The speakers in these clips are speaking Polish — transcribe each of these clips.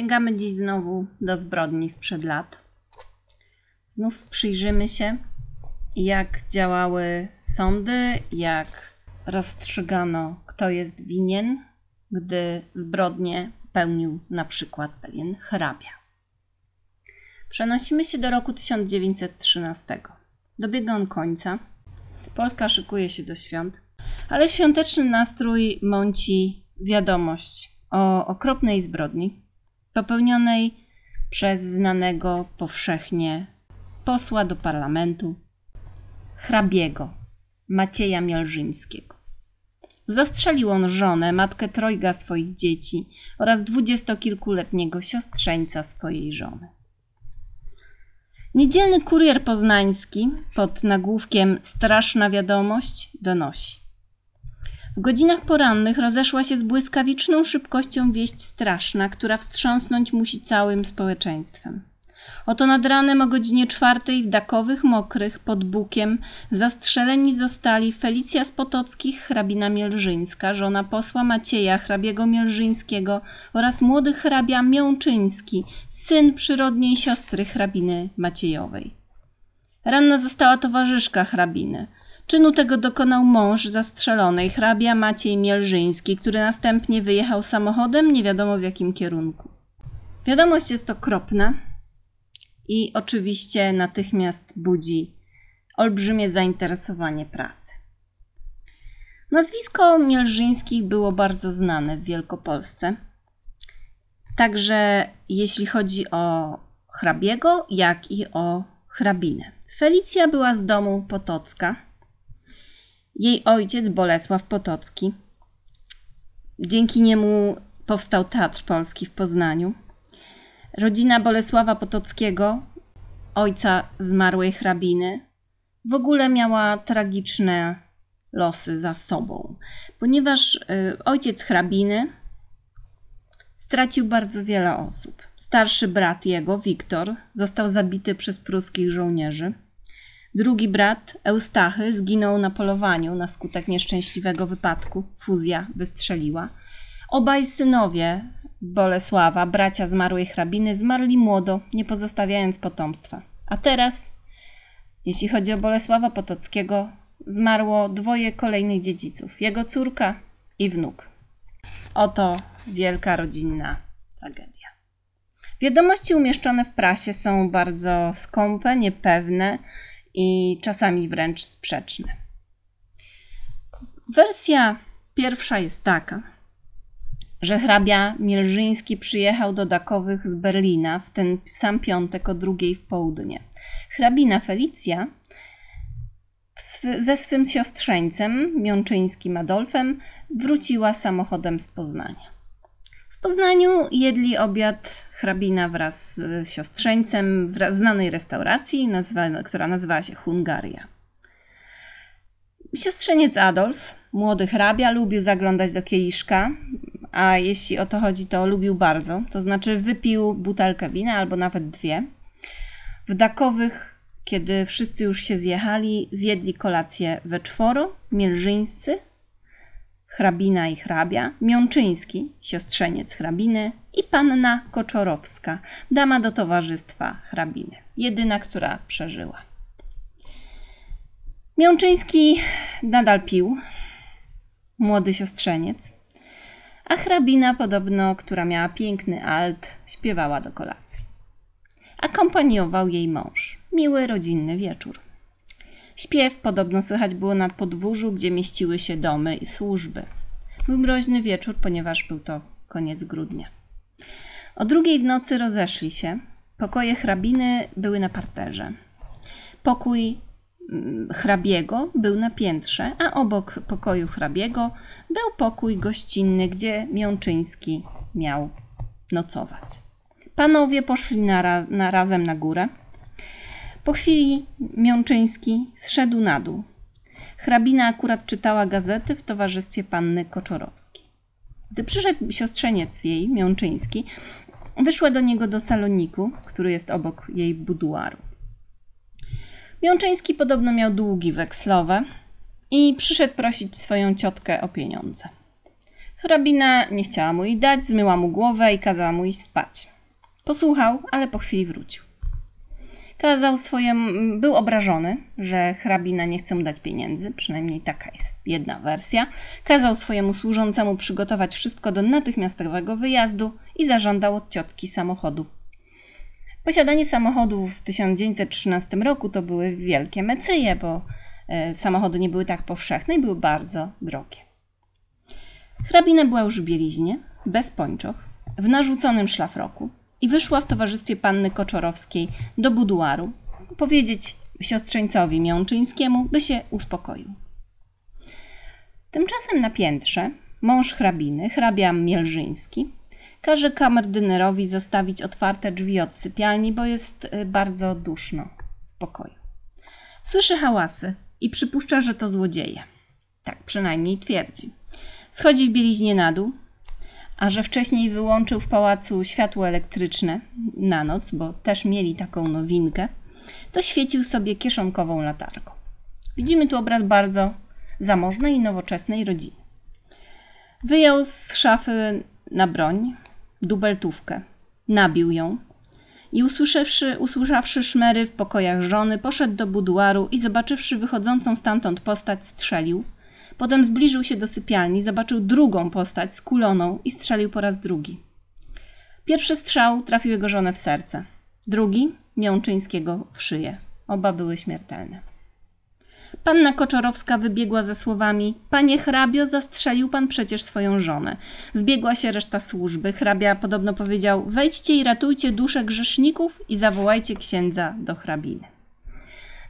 Sięgamy dziś znowu do zbrodni sprzed lat. Znów przyjrzymy się, jak działały sądy, jak rozstrzygano, kto jest winien, gdy zbrodnię pełnił na przykład pewien hrabia. Przenosimy się do roku 1913. Dobiega on końca. Polska szykuje się do świąt, ale świąteczny nastrój mąci wiadomość o okropnej zbrodni popełnionej przez znanego powszechnie posła do parlamentu hrabiego Macieja Mielżyńskiego. Zastrzelił on żonę, matkę trojga swoich dzieci oraz dwudziestokilkuletniego siostrzeńca swojej żony. Niedzielny kurier poznański pod nagłówkiem Straszna wiadomość donosi. W godzinach porannych rozeszła się z błyskawiczną szybkością wieść straszna, która wstrząsnąć musi całym społeczeństwem. Oto nad ranem o godzinie czwartej w Dakowych Mokrych pod Bukiem zastrzeleni zostali Felicja z hrabina Mielżyńska, żona posła Macieja, hrabiego Mielżyńskiego oraz młody hrabia Miączyński, syn przyrodniej siostry hrabiny Maciejowej. Ranna została towarzyszka hrabiny – Czynu tego dokonał mąż zastrzelonej, hrabia Maciej Mielżyński, który następnie wyjechał samochodem nie wiadomo w jakim kierunku. Wiadomość jest okropna i oczywiście natychmiast budzi olbrzymie zainteresowanie prasy. Nazwisko Mielżyńskich było bardzo znane w Wielkopolsce. Także jeśli chodzi o hrabiego, jak i o hrabinę. Felicja była z domu Potocka jej ojciec Bolesław Potocki. Dzięki niemu powstał Teatr Polski w Poznaniu. Rodzina Bolesława Potockiego, ojca zmarłej hrabiny, w ogóle miała tragiczne losy za sobą, ponieważ y, ojciec hrabiny stracił bardzo wiele osób. Starszy brat jego, Wiktor, został zabity przez pruskich żołnierzy. Drugi brat, Eustachy, zginął na polowaniu na skutek nieszczęśliwego wypadku. Fuzja wystrzeliła. Obaj synowie Bolesława, bracia zmarłej hrabiny, zmarli młodo, nie pozostawiając potomstwa. A teraz, jeśli chodzi o Bolesława Potockiego, zmarło dwoje kolejnych dziedziców: jego córka i wnuk. Oto wielka rodzinna tragedia. Wiadomości umieszczone w prasie są bardzo skąpe, niepewne i czasami wręcz sprzeczne. Wersja pierwsza jest taka, że hrabia Mielżyński przyjechał do Dakowych z Berlina w ten sam piątek o drugiej w południe. Hrabina Felicja ze swym siostrzeńcem, Miączyńskim Adolfem, wróciła samochodem z Poznania. Poznaniu jedli obiad hrabina wraz z siostrzeńcem w znanej restauracji, nazwa, która nazywała się Hungaria. Siostrzeniec Adolf, młody hrabia, lubił zaglądać do kieliszka, a jeśli o to chodzi, to lubił bardzo. To znaczy wypił butelkę wina albo nawet dwie. W Dakowych, kiedy wszyscy już się zjechali, zjedli kolację we czworo, mielżyńscy, hrabina i hrabia, Miączyński, siostrzeniec hrabiny i panna Koczorowska, dama do towarzystwa hrabiny, jedyna, która przeżyła. Miączyński nadal pił, młody siostrzeniec, a hrabina podobno, która miała piękny alt, śpiewała do kolacji. Akompaniował jej mąż. Miły rodzinny wieczór. Śpiew podobno słychać było nad podwórzu, gdzie mieściły się domy i służby. Był mroźny wieczór, ponieważ był to koniec grudnia. O drugiej w nocy rozeszli się. Pokoje hrabiny były na parterze. Pokój mm, hrabiego był na piętrze, a obok pokoju hrabiego był pokój gościnny, gdzie Miączyński miał nocować. Panowie poszli na, na razem na górę. Po chwili Miączyński zszedł na dół. Hrabina akurat czytała gazety w towarzystwie panny Koczorowskiej. Gdy przyszedł siostrzeniec jej, Miączyński, wyszła do niego do saloniku, który jest obok jej buduaru. Miączyński podobno miał długi wekslowe i przyszedł prosić swoją ciotkę o pieniądze. Hrabina nie chciała mu jej dać, zmyła mu głowę i kazała mu iść spać. Posłuchał, ale po chwili wrócił. Kazał swoim, był obrażony, że hrabina nie chce mu dać pieniędzy, przynajmniej taka jest jedna wersja. Kazał swojemu służącemu przygotować wszystko do natychmiastowego wyjazdu i zażądał od ciotki samochodu. Posiadanie samochodu w 1913 roku to były wielkie mecyje, bo e, samochody nie były tak powszechne i były bardzo drogie. Hrabina była już w bieliźnie, bez pończoch, w narzuconym szlafroku i wyszła w towarzystwie panny Koczorowskiej do buduaru powiedzieć siostrzeńcowi Miączyńskiemu, by się uspokoił. Tymczasem na piętrze mąż hrabiny, hrabia Mielżyński, każe kamerdynerowi zostawić otwarte drzwi od sypialni, bo jest y, bardzo duszno w pokoju. Słyszy hałasy i przypuszcza, że to złodzieje. Tak przynajmniej twierdzi. Schodzi w bieliźnie na dół, a że wcześniej wyłączył w pałacu światło elektryczne na noc, bo też mieli taką nowinkę, to świecił sobie kieszonkową latarką. Widzimy tu obraz bardzo zamożnej i nowoczesnej rodziny. Wyjął z szafy na broń dubeltówkę, nabił ją i usłyszawszy, usłyszawszy szmery w pokojach żony, poszedł do buduaru i zobaczywszy wychodzącą stamtąd postać, strzelił – Potem zbliżył się do sypialni, zobaczył drugą postać skuloną i strzelił po raz drugi. Pierwszy strzał trafił jego żonę w serce, drugi Miączyńskiego w szyję. Oba były śmiertelne. Panna Koczorowska wybiegła ze słowami: Panie hrabio, zastrzelił pan przecież swoją żonę. Zbiegła się reszta służby. Hrabia podobno powiedział: Wejdźcie i ratujcie dusze grzeszników i zawołajcie księdza do hrabiny.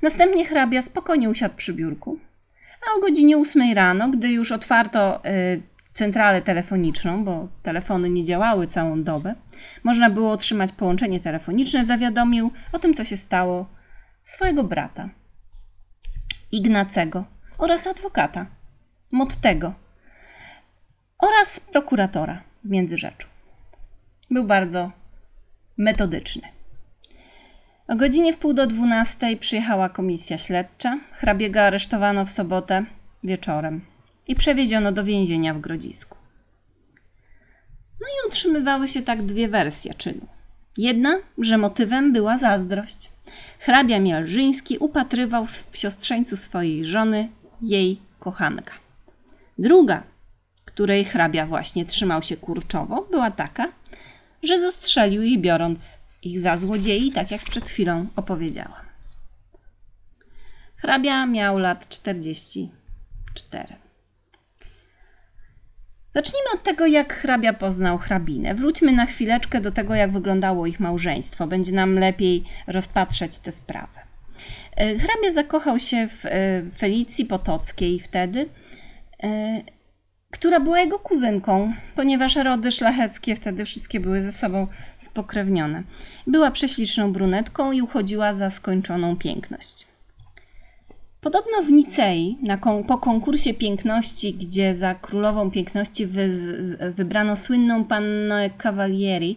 Następnie hrabia spokojnie usiadł przy biurku, a o godzinie 8 rano, gdy już otwarto y, centralę telefoniczną, bo telefony nie działały całą dobę, można było otrzymać połączenie telefoniczne, zawiadomił o tym, co się stało swojego brata, Ignacego oraz adwokata, Mottego oraz prokuratora w Międzyrzeczu. Był bardzo metodyczny. O godzinie w pół do dwunastej przyjechała komisja śledcza. Hrabiego aresztowano w sobotę wieczorem i przewieziono do więzienia w Grodzisku. No i utrzymywały się tak dwie wersje czynu. Jedna, że motywem była zazdrość. Hrabia Mielżyński upatrywał w siostrzeńcu swojej żony jej kochanka. Druga, której hrabia właśnie trzymał się kurczowo, była taka, że zastrzelił jej biorąc ich za złodziei, tak jak przed chwilą opowiedziałam. Hrabia miał lat 44. Zacznijmy od tego, jak hrabia poznał hrabinę. Wróćmy na chwileczkę do tego, jak wyglądało ich małżeństwo. Będzie nam lepiej rozpatrzeć tę sprawę. E, hrabia zakochał się w e, Felicji Potockiej wtedy e, która była jego kuzynką, ponieważ rody szlacheckie wtedy wszystkie były ze sobą spokrewnione. Była prześliczną brunetką i uchodziła za skończoną piękność. Podobno w Nicei, kon po konkursie piękności, gdzie za królową piękności wy wybrano słynną pannę Cavalieri,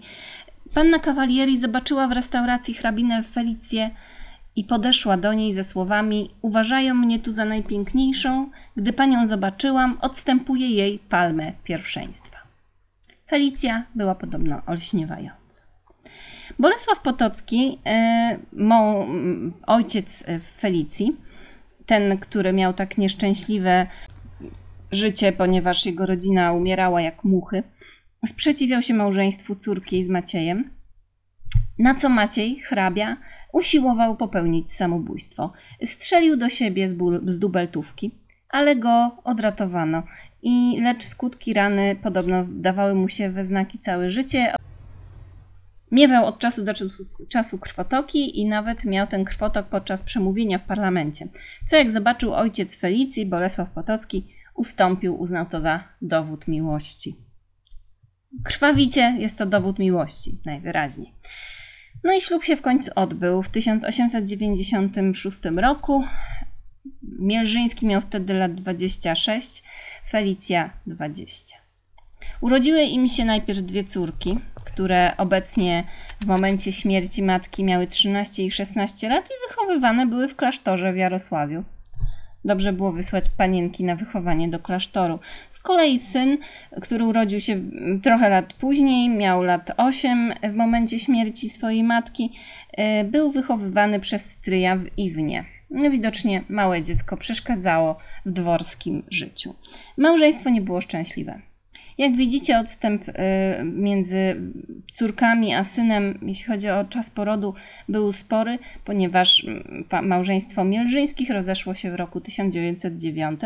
panna Cavalieri zobaczyła w restauracji hrabinę Felicję i podeszła do niej ze słowami: Uważają mnie tu za najpiękniejszą, gdy panią zobaczyłam, odstępuję jej palmę pierwszeństwa. Felicja była podobno olśniewająca. Bolesław Potocki, e, mą, ojciec Felicji, ten, który miał tak nieszczęśliwe życie, ponieważ jego rodzina umierała jak muchy, sprzeciwiał się małżeństwu córki z Maciejem na co Maciej, hrabia, usiłował popełnić samobójstwo. Strzelił do siebie z, z dubeltówki, ale go odratowano. I lecz skutki rany podobno dawały mu się we znaki całe życie. Miewał od czasu do czasu krwotoki i nawet miał ten krwotok podczas przemówienia w parlamencie. Co jak zobaczył ojciec Felicji, Bolesław Potocki, ustąpił, uznał to za dowód miłości. Krwawicie jest to dowód miłości, najwyraźniej. No i ślub się w końcu odbył w 1896 roku. Mielżyński miał wtedy lat 26, Felicja 20. Urodziły im się najpierw dwie córki, które obecnie w momencie śmierci matki miały 13 i 16 lat i wychowywane były w klasztorze w Jarosławiu. Dobrze było wysłać panienki na wychowanie do klasztoru. Z kolei syn, który urodził się trochę lat później, miał lat 8 w momencie śmierci swojej matki, y, był wychowywany przez stryja w Iwnie. Widocznie małe dziecko przeszkadzało w dworskim życiu. Małżeństwo nie było szczęśliwe. Jak widzicie, odstęp y, między córkami a synem, jeśli chodzi o czas porodu, był spory, ponieważ mm, małżeństwo Mielżyńskich rozeszło się w roku 1909.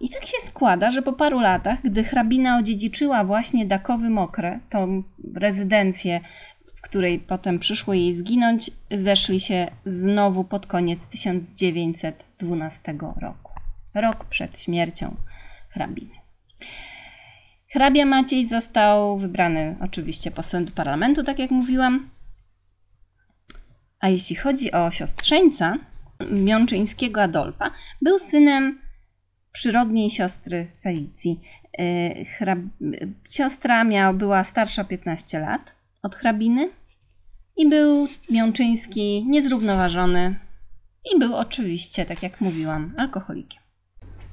I tak się składa, że po paru latach, gdy hrabina odziedziczyła właśnie Dakowy Mokre, tą rezydencję, w której potem przyszło jej zginąć, zeszli się znowu pod koniec 1912 roku. Rok przed śmiercią hrabiny. Hrabia Maciej został wybrany oczywiście posłem do parlamentu, tak jak mówiłam. A jeśli chodzi o siostrzeńca Miączyńskiego Adolfa, był synem przyrodniej siostry Felicji. Y, hrab... Siostra miała, była starsza 15 lat od hrabiny i był Miączyński niezrównoważony i był oczywiście, tak jak mówiłam, alkoholikiem.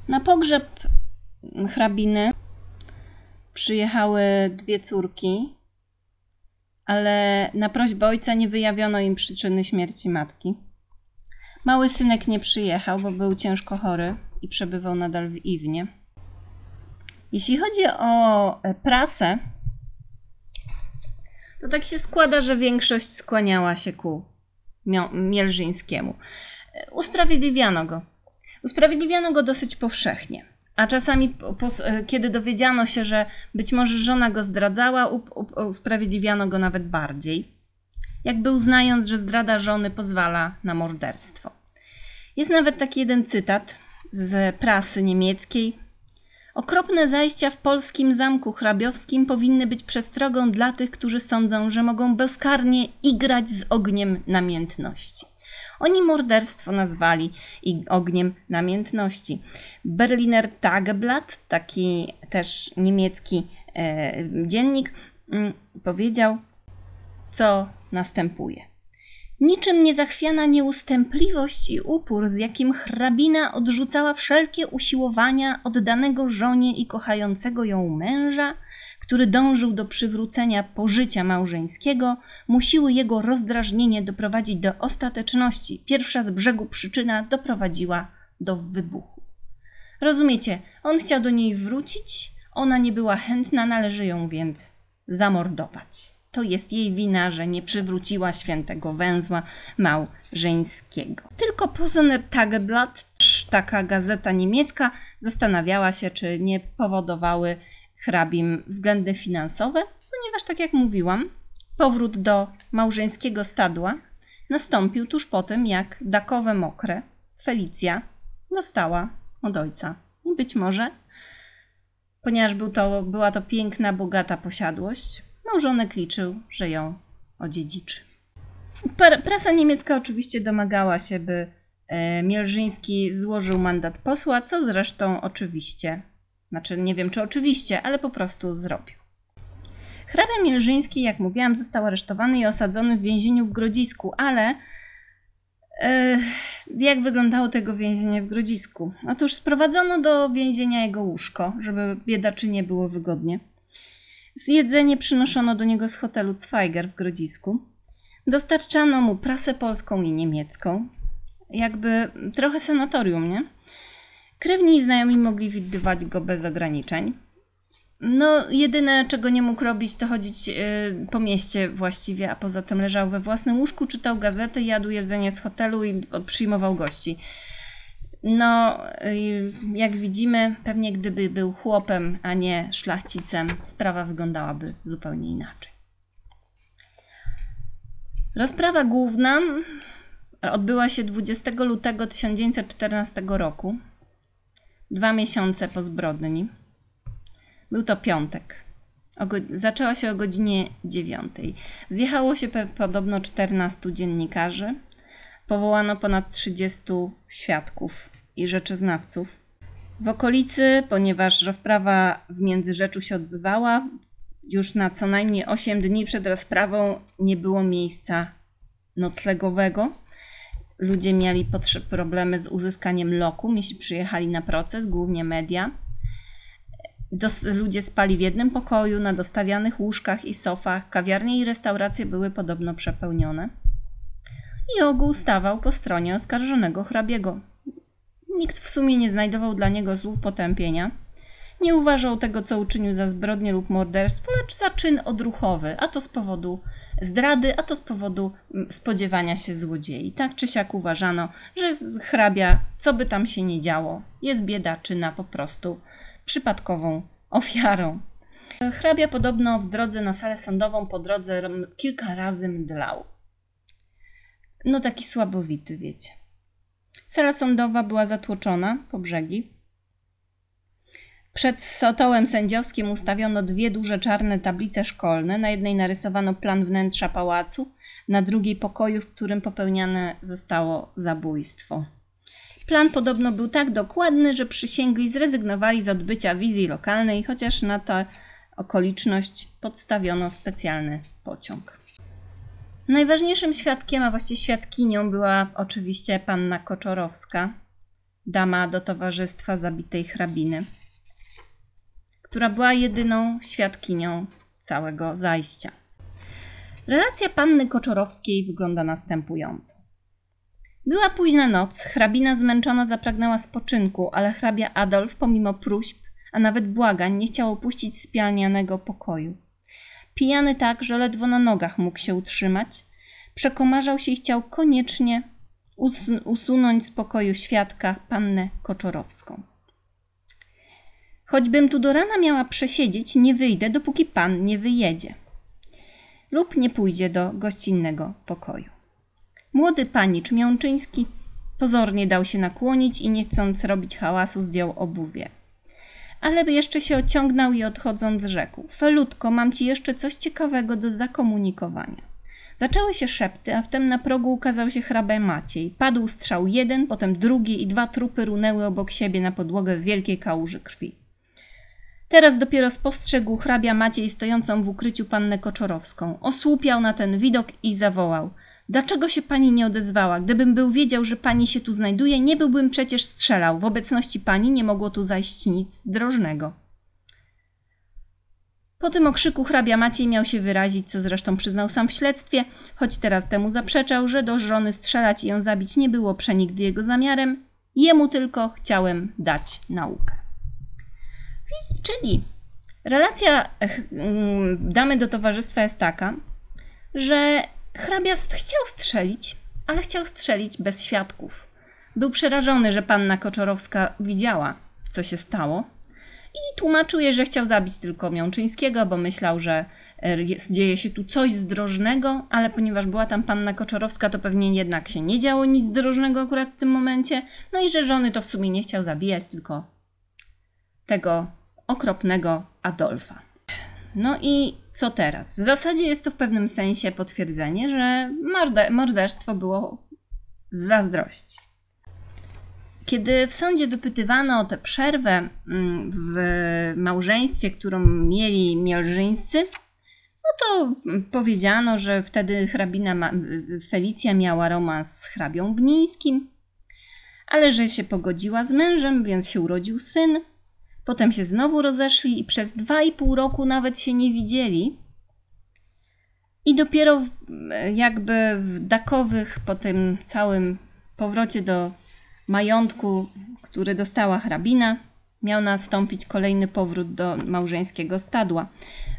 Na pogrzeb hrabiny przyjechały dwie córki, ale na prośbę ojca nie wyjawiono im przyczyny śmierci matki. Mały synek nie przyjechał, bo był ciężko chory i przebywał nadal w Iwnie. Jeśli chodzi o e, prasę, to tak się składa, że większość skłaniała się ku Mielżyńskiemu. E, usprawiedliwiano go. Usprawiedliwiano go dosyć powszechnie. A czasami, e, kiedy dowiedziano się, że być może żona go zdradzała, usprawiedliwiano go nawet bardziej, jakby uznając, że zdrada żony pozwala na morderstwo. Jest nawet taki jeden cytat z prasy niemieckiej. Okropne zajścia w polskim zamku hrabiowskim powinny być przestrogą dla tych, którzy sądzą, że mogą bezkarnie igrać z ogniem namiętności. Oni morderstwo nazwali i ogniem namiętności. Berliner Tageblatt, taki też niemiecki e, dziennik, mm, powiedział, co następuje. Niczym niezachwiana nieustępliwość i upór, z jakim hrabina odrzucała wszelkie usiłowania oddanego żonie i kochającego ją męża, który dążył do przywrócenia pożycia małżeńskiego, musiły jego rozdrażnienie doprowadzić do ostateczności. Pierwsza z brzegu przyczyna doprowadziła do wybuchu. Rozumiecie, on chciał do niej wrócić, ona nie była chętna, należy ją więc zamordować. To jest jej wina, że nie przywróciła świętego węzła małżeńskiego. Tylko Posener Tageblatt, taka gazeta niemiecka, zastanawiała się, czy nie powodowały hrabim względy finansowe, ponieważ, tak jak mówiłam, powrót do małżeńskiego stadła nastąpił tuż po tym, jak dakowe mokre Felicja dostała od ojca. I być może, ponieważ był to, była to piękna, bogata posiadłość, małżonek liczył, że ją odziedziczy. Prasa niemiecka oczywiście domagała się, by e, Mielżyński złożył mandat posła, co zresztą oczywiście znaczy, nie wiem czy oczywiście, ale po prostu zrobił. Hrabia Mielżyński, jak mówiłam, został aresztowany i osadzony w więzieniu w Grodzisku, ale e, jak wyglądało tego więzienie w Grodzisku? Otóż sprowadzono do więzienia jego łóżko, żeby biedaczynie było wygodnie. Jedzenie przynoszono do niego z hotelu Zweiger w Grodzisku. Dostarczano mu prasę polską i niemiecką. Jakby trochę sanatorium, nie? Krewni i znajomi mogli widywać go bez ograniczeń. No, jedyne czego nie mógł robić, to chodzić yy, po mieście właściwie, a poza tym leżał we własnym łóżku, czytał gazety, jadł jedzenie z hotelu i przyjmował gości. No, yy, jak widzimy, pewnie gdyby był chłopem, a nie szlachcicem, sprawa wyglądałaby zupełnie inaczej. Rozprawa główna odbyła się 20 lutego 1914 roku dwa miesiące po zbrodni. Był to piątek. Zaczęła się o godzinie dziewiątej. Zjechało się podobno 14 dziennikarzy. Powołano ponad 30 świadków i rzeczoznawców. W okolicy, ponieważ rozprawa w Międzyrzeczu się odbywała, już na co najmniej 8 dni przed rozprawą nie było miejsca noclegowego. ludzie mieli problemy z uzyskaniem lokum, jeśli przyjechali na proces, głównie media. Dos- ludzie spali w jednym pokoju, na dostawianych łóżkach i sofach. Kawiarnie i restauracje były podobno przepełnione. I ogół stawał po stronie oskarżonego hrabiego. Nikt w sumie nie znajdował dla niego słów potępienia. Nie uważał tego, co uczynił za zbrodnię lub morderstwo, lecz za czyn odruchowy, a to z powodu zdrady, a to z powodu mm, spodziewania się złodziei. Tak czy siak uważano, że hrabia, co by tam się nie działo, jest biedaczyna po prostu przypadkową ofiarą. Hrabia podobno w drodze na salę sądową po drodze rom- kilka razy mdlał. No taki słabowity, wiecie. Sala sądowa była zatłoczona po brzegi. Przed stołem sędziowskim ustawiono dwie duże czarne tablice szkolne. Na jednej narysowano plan wnętrza pałacu, na drugiej pokoju, w którym popełniane zostało zabójstwo. Plan podobno był tak dokładny, że przysięgli zrezygnowali z odbycia wizji lokalnej, chociaż na tę okoliczność podstawiono specjalny pociąg. Najważniejszym świadkiem, a właściwie świadkinią była oczywiście panna Koczorowska, dama do towarzystwa zabitej hrabiny, która była jedyną świadkinią całego zajścia. Relacja panny Koczorowskiej wygląda następująco. Była późna noc, hrabina zmęczona zapragnęła spoczynku, ale hrabia Adolf, pomimo próśb, a nawet błagań, nie chciał opuścić spialnianego pokoju. Pijany tak, że ledwo na nogach mógł się utrzymać, przekomarzał się i chciał koniecznie us- usunąć z pokoju świadka pannę Koczorowską. Choćbym tu do rana miała przesiedzieć, nie wyjdę, dopóki pan nie wyjedzie. Lub nie pójdzie do gościnnego pokoju. Młody panicz Miączyński pozornie dał się nakłonić i nie chcąc robić hałasu zdjął obuwie. Ale jeszcze się ociągnął i odchodząc rzekł: Felutko, mam ci jeszcze coś ciekawego do zakomunikowania. Zaczęły się szepty, a wtem na progu ukazał się hrabia Maciej. Padł strzał jeden, potem drugi i dwa trupy runęły obok siebie na podłogę w wielkiej kałuży krwi. Teraz dopiero spostrzegł hrabia Maciej stojącą w ukryciu pannę Koczorowską. Osłupiał na ten widok i zawołał. Dlaczego się pani nie odezwała? Gdybym był wiedział, że pani się tu znajduje, nie byłbym przecież strzelał. W obecności pani nie mogło tu zajść nic zdrożnego. Po tym okrzyku hrabia Maciej miał się wyrazić, co zresztą przyznał sam w śledztwie, choć teraz temu zaprzeczał, że do żony strzelać i ją zabić nie było przenigdy jego zamiarem. Jemu tylko chciałem dać naukę. Więc, czyli relacja mm, damy do towarzystwa jest taka, że hrabia st- chciał strzelić, ale chciał strzelić bez świadków. Był przerażony, że panna Koczorowska widziała, co się stało i tłumaczył jej, że chciał zabić tylko Miączyńskiego, bo myślał, że e, dzieje się tu coś zdrożnego, ale ponieważ była tam panna Koczorowska, to pewnie jednak się nie działo nic zdrożnego akurat w tym momencie. No i że żony to w sumie nie chciał zabijać, tylko tego okropnego Adolfa. No i co teraz? W zasadzie jest to w pewnym sensie potwierdzenie, że morde- morderstwo było z zazdrości. Kiedy w sądzie wypytywano o tę przerwę mm, w małżeństwie, którą mieli Mielżyńscy, no to powiedziano, że wtedy hrabina Ma- Felicja miała romans z hrabią Bnińskim, ale że się pogodziła z mężem, więc się urodził syn. Potem się znowu rozeszli i przez dwa i pół roku nawet się nie widzieli. I dopiero jakby w Dakowych, po tym całym powrocie do majątku, który dostała hrabina, miał nastąpić kolejny powrót do małżeńskiego stadła.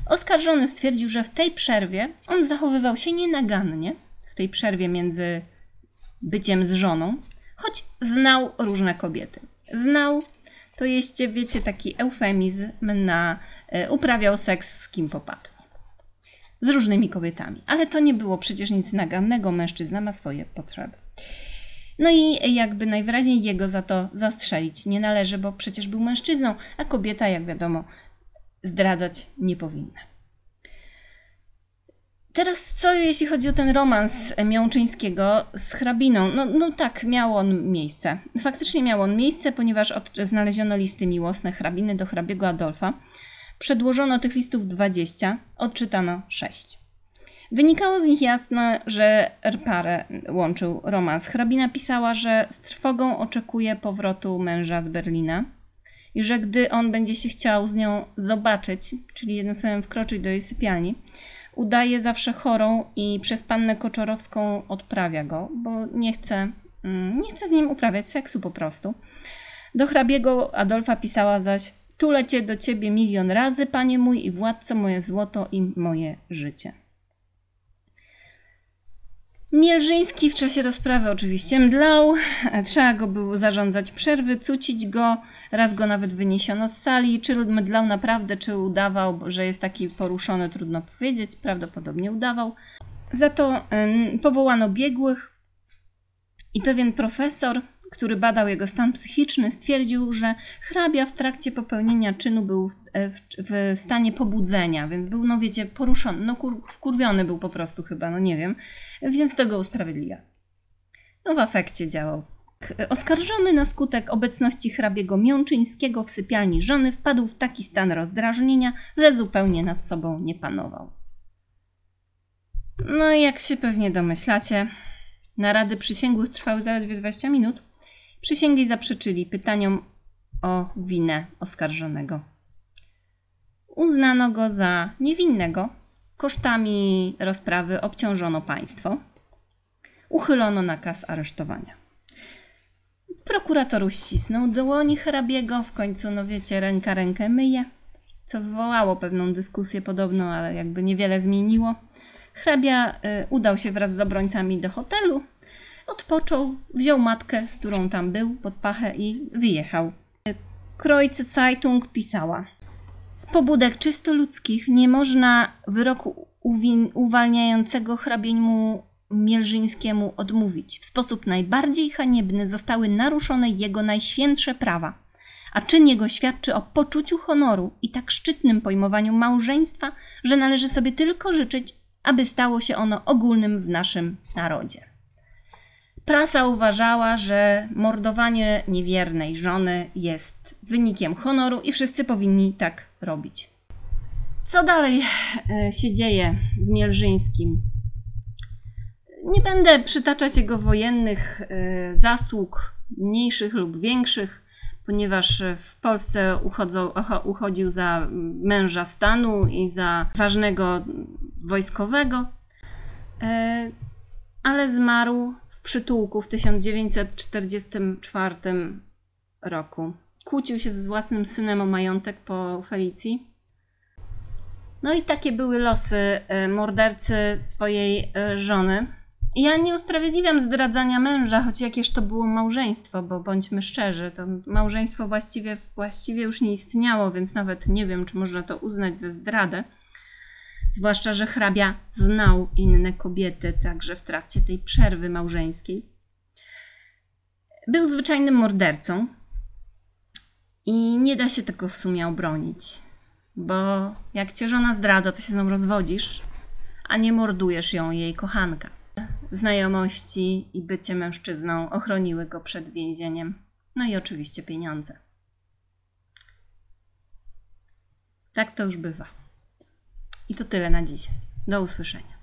Oskarżony stwierdził, że w tej przerwie on zachowywał się nienagannie, w tej przerwie między byciem z żoną, choć znał różne kobiety. Znał, to jest, wiecie, taki eufemizm na e, uprawiał seks z kim popadł. Z różnymi kobietami. Ale to nie było przecież nic nagannego, mężczyzna ma swoje potrzeby. No i jakby najwyraźniej jego za to zastrzelić nie należy, bo przecież był mężczyzną, a kobieta, jak wiadomo, zdradzać nie powinna. Teraz co jeśli chodzi o ten romans Miączyńskiego z hrabiną? No, no tak, miał on miejsce. Faktycznie miał on miejsce, ponieważ od, znaleziono listy miłosne hrabiny do hrabiego Adolfa. Przedłożono tych listów 20, odczytano 6. Wynikało z nich jasno, że parę łączył romans. Hrabina pisała, że z trwogą oczekuje powrotu męża z Berlina i że gdy on będzie się chciał z nią zobaczyć, czyli jednym słowem wkroczyć do jej sypialni, udaje zawsze chorą i przez pannę Koczorowską odprawia go, bo nie chce, mm, nie chce z nim uprawiać seksu po prostu. Do hrabiego Adolfa pisała zaś Tulę cię do ciebie milion razy, panie mój i władco, moje złoto i moje życie. Mielżyński w czasie rozprawy oczywiście mdlał, trzeba go było zarządzać przerwy, cucić go, raz go nawet wyniesiono z sali. Czy mdlał naprawdę, czy udawał, że jest taki poruszony, trudno powiedzieć, prawdopodobnie udawał. Za to powołano biegłych i pewien profesor, który badał jego stan psychiczny, stwierdził, że hrabia w trakcie popełnienia czynu był w, w, w stanie pobudzenia, więc był, no wiecie, poruszony, no kur, wkurwiony był po prostu chyba, no nie wiem, więc to go usprawiedliwia. No w efekcie działał. Oskarżony na skutek obecności hrabiego Miączyńskiego w sypialni żony wpadł w taki stan rozdrażnienia, że zupełnie nad sobą nie panował. No i jak się pewnie domyślacie, narady przysięgłych trwały zaledwie 20 minut, Przysięgli zaprzeczyli pytaniom o winę oskarżonego. Uznano go za niewinnego. Kosztami rozprawy obciążono państwo. Uchylono nakaz aresztowania. Prokurator uścisnął dłoni hrabiego, w końcu, no wiecie, ręka rękę myje, co wywołało pewną dyskusję podobną, ale jakby niewiele zmieniło. Hrabia y, udał się wraz z obrońcami do hotelu, Odpoczął, wziął matkę, z którą tam był, pod pachę i wyjechał. Kreuze Zeitung pisała. Z pobudek czysto ludzkich nie można wyroku uwalniającego hrabiemu Mielżyńskiemu odmówić. W sposób najbardziej haniebny zostały naruszone jego najświętsze prawa, a czyn jego świadczy o poczuciu honoru i tak szczytnym pojmowaniu małżeństwa, że należy sobie tylko życzyć, aby stało się ono ogólnym w naszym narodzie. Prasa uważała, że mordowanie niewiernej żony jest wynikiem honoru i wszyscy powinni tak robić. Co dalej e, się dzieje z Mielżyńskim? Nie będę przytaczać jego wojennych e, zasług, mniejszych lub większych, ponieważ w Polsce uchodził za męża stanu i za ważnego wojskowego, e, ale zmarł przytułku w 1944 roku. Kłócił się z własnym synem o majątek po Felicji. No i takie były losy e, mordercy swojej e, żony. Ja nie usprawiedliwiam zdradzania męża, choć jakież to było małżeństwo, bo bądźmy szczerzy, to małżeństwo właściwie, właściwie już nie istniało, więc nawet nie wiem, czy można to uznać za zdradę. Zwłaszcza, że hrabia znał inne kobiety także w trakcie tej przerwy małżeńskiej. Był zwyczajnym mordercą i nie da się tego w sumie obronić, bo jak cię żona zdradza, to się z nią rozwodzisz, a nie mordujesz ją jej kochanka. Znajomości i bycie mężczyzną ochroniły go przed więzieniem, no i oczywiście pieniądze. Tak to już bywa. I to tyle na dzisiaj. Do usłyszenia.